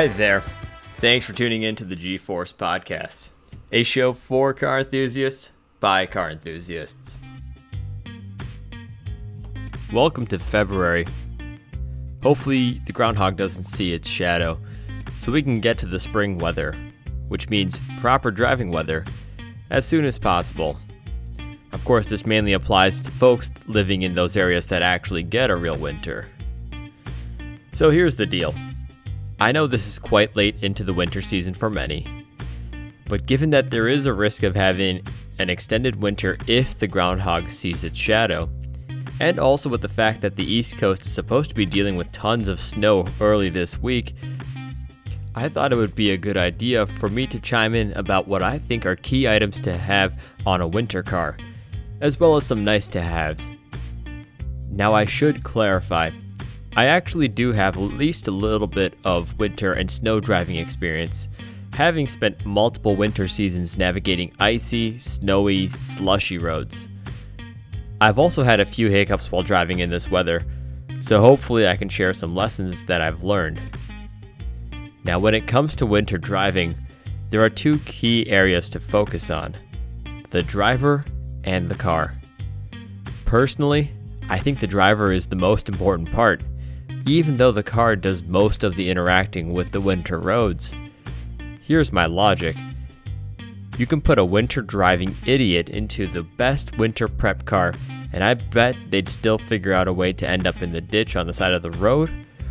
Hi there. Thanks for tuning in to the G Force Podcast, a show for car enthusiasts by car enthusiasts. Welcome to February. Hopefully, the groundhog doesn't see its shadow, so we can get to the spring weather, which means proper driving weather, as soon as possible. Of course, this mainly applies to folks living in those areas that actually get a real winter. So here's the deal. I know this is quite late into the winter season for many, but given that there is a risk of having an extended winter if the groundhog sees its shadow, and also with the fact that the East Coast is supposed to be dealing with tons of snow early this week, I thought it would be a good idea for me to chime in about what I think are key items to have on a winter car, as well as some nice to haves. Now, I should clarify I actually do have at least a little bit of winter and snow driving experience, having spent multiple winter seasons navigating icy, snowy, slushy roads. I've also had a few hiccups while driving in this weather, so hopefully I can share some lessons that I've learned. Now, when it comes to winter driving, there are two key areas to focus on the driver and the car. Personally, I think the driver is the most important part even though the car does most of the interacting with the winter roads. Here's my logic. You can put a winter driving idiot into the best winter prep car, and I bet they'd still figure out a way to end up in the ditch on the side of the road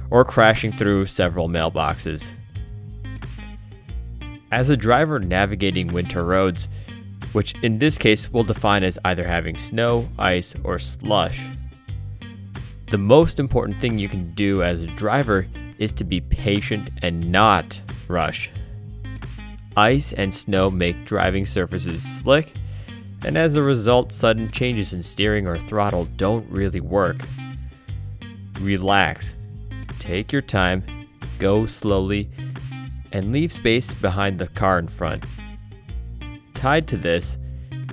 or crashing through several mailboxes. As a driver navigating winter roads, which in this case we'll define as either having snow, ice, or slush, the most important thing you can do as a driver is to be patient and not rush. Ice and snow make driving surfaces slick, and as a result, sudden changes in steering or throttle don't really work. Relax, take your time, go slowly, and leave space behind the car in front. Tied to this,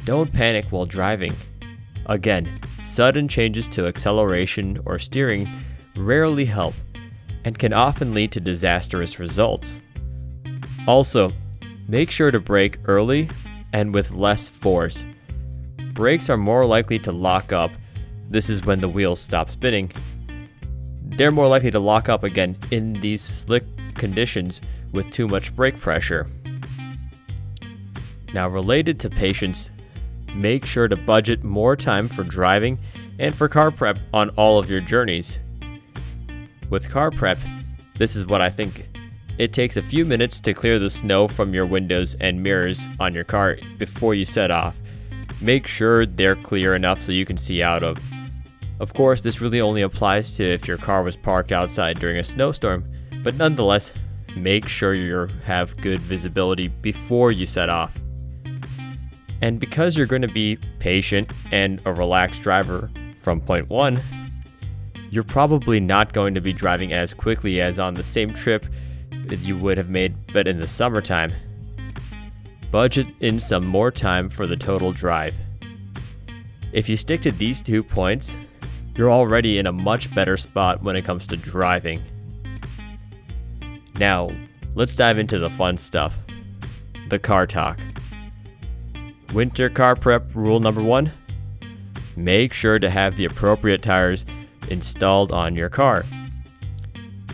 don't panic while driving. Again, sudden changes to acceleration or steering rarely help and can often lead to disastrous results. Also, make sure to brake early and with less force. Brakes are more likely to lock up. This is when the wheels stop spinning. They're more likely to lock up again in these slick conditions with too much brake pressure. Now, related to patience, make sure to budget more time for driving and for car prep on all of your journeys. With car prep, this is what I think. It takes a few minutes to clear the snow from your windows and mirrors on your car before you set off. Make sure they're clear enough so you can see out of. Of course, this really only applies to if your car was parked outside during a snowstorm, but nonetheless, make sure you have good visibility before you set off. And because you're going to be patient and a relaxed driver from point one, you're probably not going to be driving as quickly as on the same trip that you would have made, but in the summertime. Budget in some more time for the total drive. If you stick to these two points, you're already in a much better spot when it comes to driving. Now, let's dive into the fun stuff the car talk. Winter car prep rule number one make sure to have the appropriate tires installed on your car.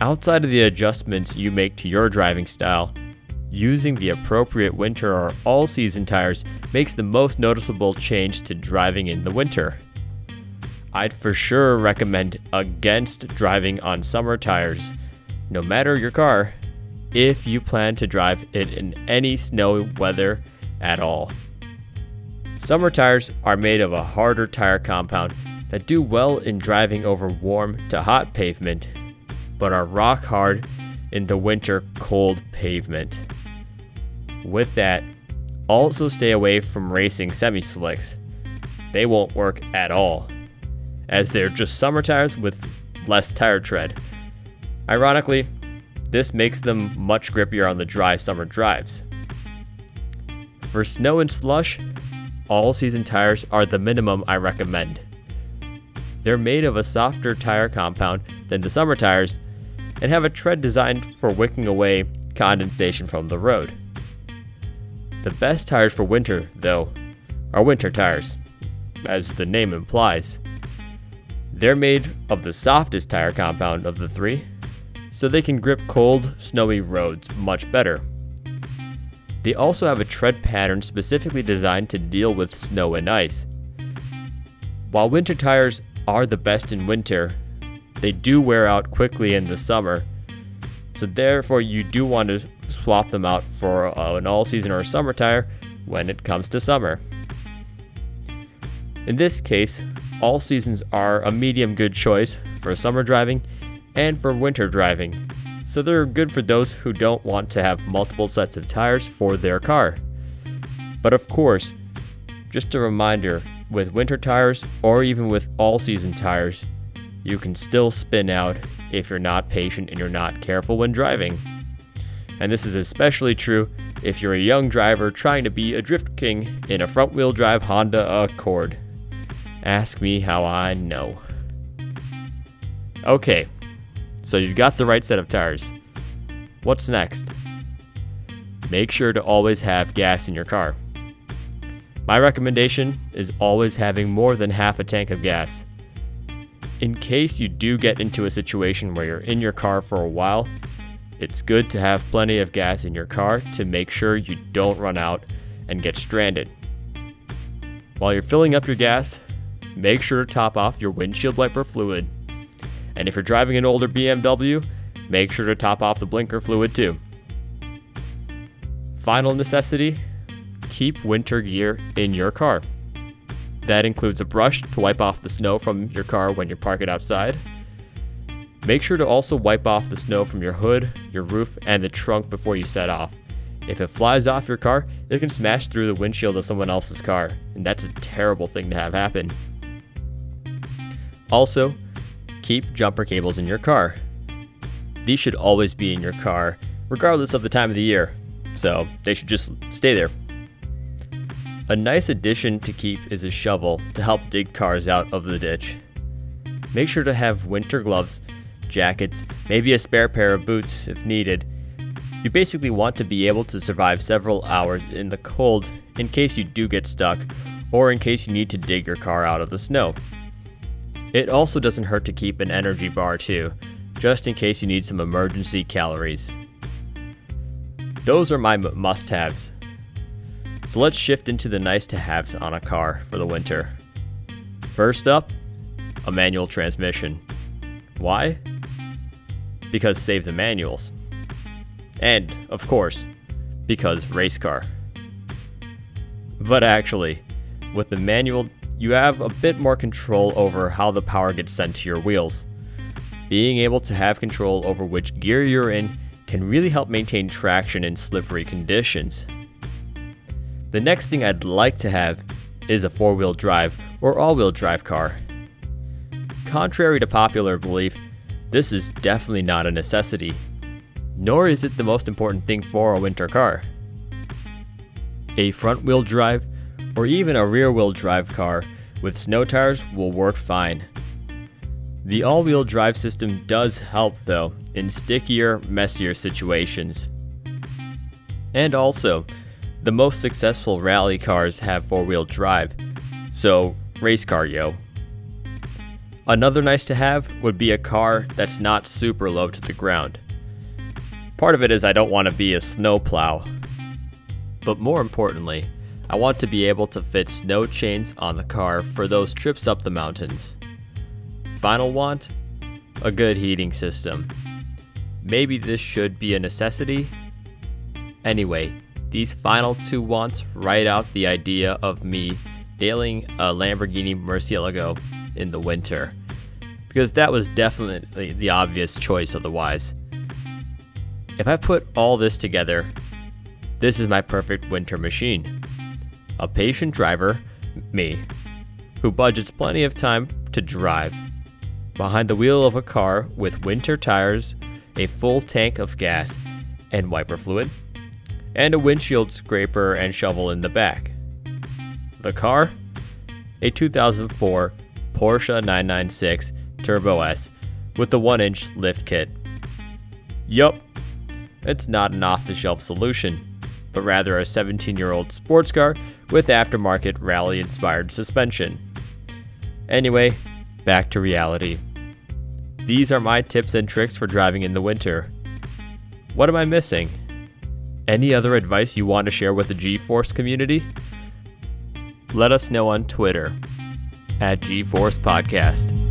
Outside of the adjustments you make to your driving style, using the appropriate winter or all season tires makes the most noticeable change to driving in the winter. I'd for sure recommend against driving on summer tires, no matter your car, if you plan to drive it in any snowy weather at all. Summer tires are made of a harder tire compound that do well in driving over warm to hot pavement, but are rock hard in the winter cold pavement. With that, also stay away from racing semi slicks. They won't work at all, as they're just summer tires with less tire tread. Ironically, this makes them much grippier on the dry summer drives. For snow and slush, all season tires are the minimum I recommend. They're made of a softer tire compound than the summer tires, and have a tread designed for wicking away condensation from the road. The best tires for winter, though, are winter tires, as the name implies. They're made of the softest tire compound of the three, so they can grip cold, snowy roads much better. They also have a tread pattern specifically designed to deal with snow and ice. While winter tires are the best in winter, they do wear out quickly in the summer, so therefore you do want to swap them out for uh, an all season or summer tire when it comes to summer. In this case, all seasons are a medium good choice for summer driving and for winter driving, so they're good for those who don't want to have multiple sets of tires for their car. But of course, just a reminder with winter tires or even with all season tires, you can still spin out if you're not patient and you're not careful when driving. And this is especially true if you're a young driver trying to be a drift king in a front wheel drive Honda Accord. Ask me how I know. Okay, so you've got the right set of tires. What's next? Make sure to always have gas in your car. My recommendation is always having more than half a tank of gas. In case you do get into a situation where you're in your car for a while, it's good to have plenty of gas in your car to make sure you don't run out and get stranded. While you're filling up your gas, make sure to top off your windshield wiper fluid. And if you're driving an older BMW, make sure to top off the blinker fluid too. Final necessity keep winter gear in your car. That includes a brush to wipe off the snow from your car when you park it outside. Make sure to also wipe off the snow from your hood, your roof, and the trunk before you set off. If it flies off your car, it can smash through the windshield of someone else's car, and that's a terrible thing to have happen. Also, keep jumper cables in your car. These should always be in your car, regardless of the time of the year, so they should just stay there. A nice addition to keep is a shovel to help dig cars out of the ditch. Make sure to have winter gloves, jackets, maybe a spare pair of boots if needed. You basically want to be able to survive several hours in the cold in case you do get stuck or in case you need to dig your car out of the snow. It also doesn't hurt to keep an energy bar too, just in case you need some emergency calories. Those are my must haves. So let's shift into the nice to haves on a car for the winter. First up, a manual transmission. Why? Because save the manuals. And, of course, because race car. But actually, with the manual, you have a bit more control over how the power gets sent to your wheels. Being able to have control over which gear you're in can really help maintain traction in slippery conditions. The next thing I'd like to have is a four wheel drive or all wheel drive car. Contrary to popular belief, this is definitely not a necessity, nor is it the most important thing for a winter car. A front wheel drive or even a rear wheel drive car with snow tires will work fine. The all wheel drive system does help though in stickier, messier situations. And also, the most successful rally cars have four wheel drive, so race car yo. Another nice to have would be a car that's not super low to the ground. Part of it is I don't want to be a snowplow. But more importantly, I want to be able to fit snow chains on the car for those trips up the mountains. Final want? A good heating system. Maybe this should be a necessity? Anyway, these final two wants write out the idea of me nailing a Lamborghini Murcielago in the winter. Because that was definitely the obvious choice otherwise. If I put all this together, this is my perfect winter machine. A patient driver, me, who budgets plenty of time to drive. Behind the wheel of a car with winter tires, a full tank of gas, and wiper fluid, and a windshield scraper and shovel in the back. The car? A 2004 Porsche 996 Turbo S with the 1 inch lift kit. Yup, it's not an off the shelf solution, but rather a 17 year old sports car with aftermarket rally inspired suspension. Anyway, back to reality. These are my tips and tricks for driving in the winter. What am I missing? Any other advice you want to share with the G Force community? Let us know on Twitter at G Force Podcast.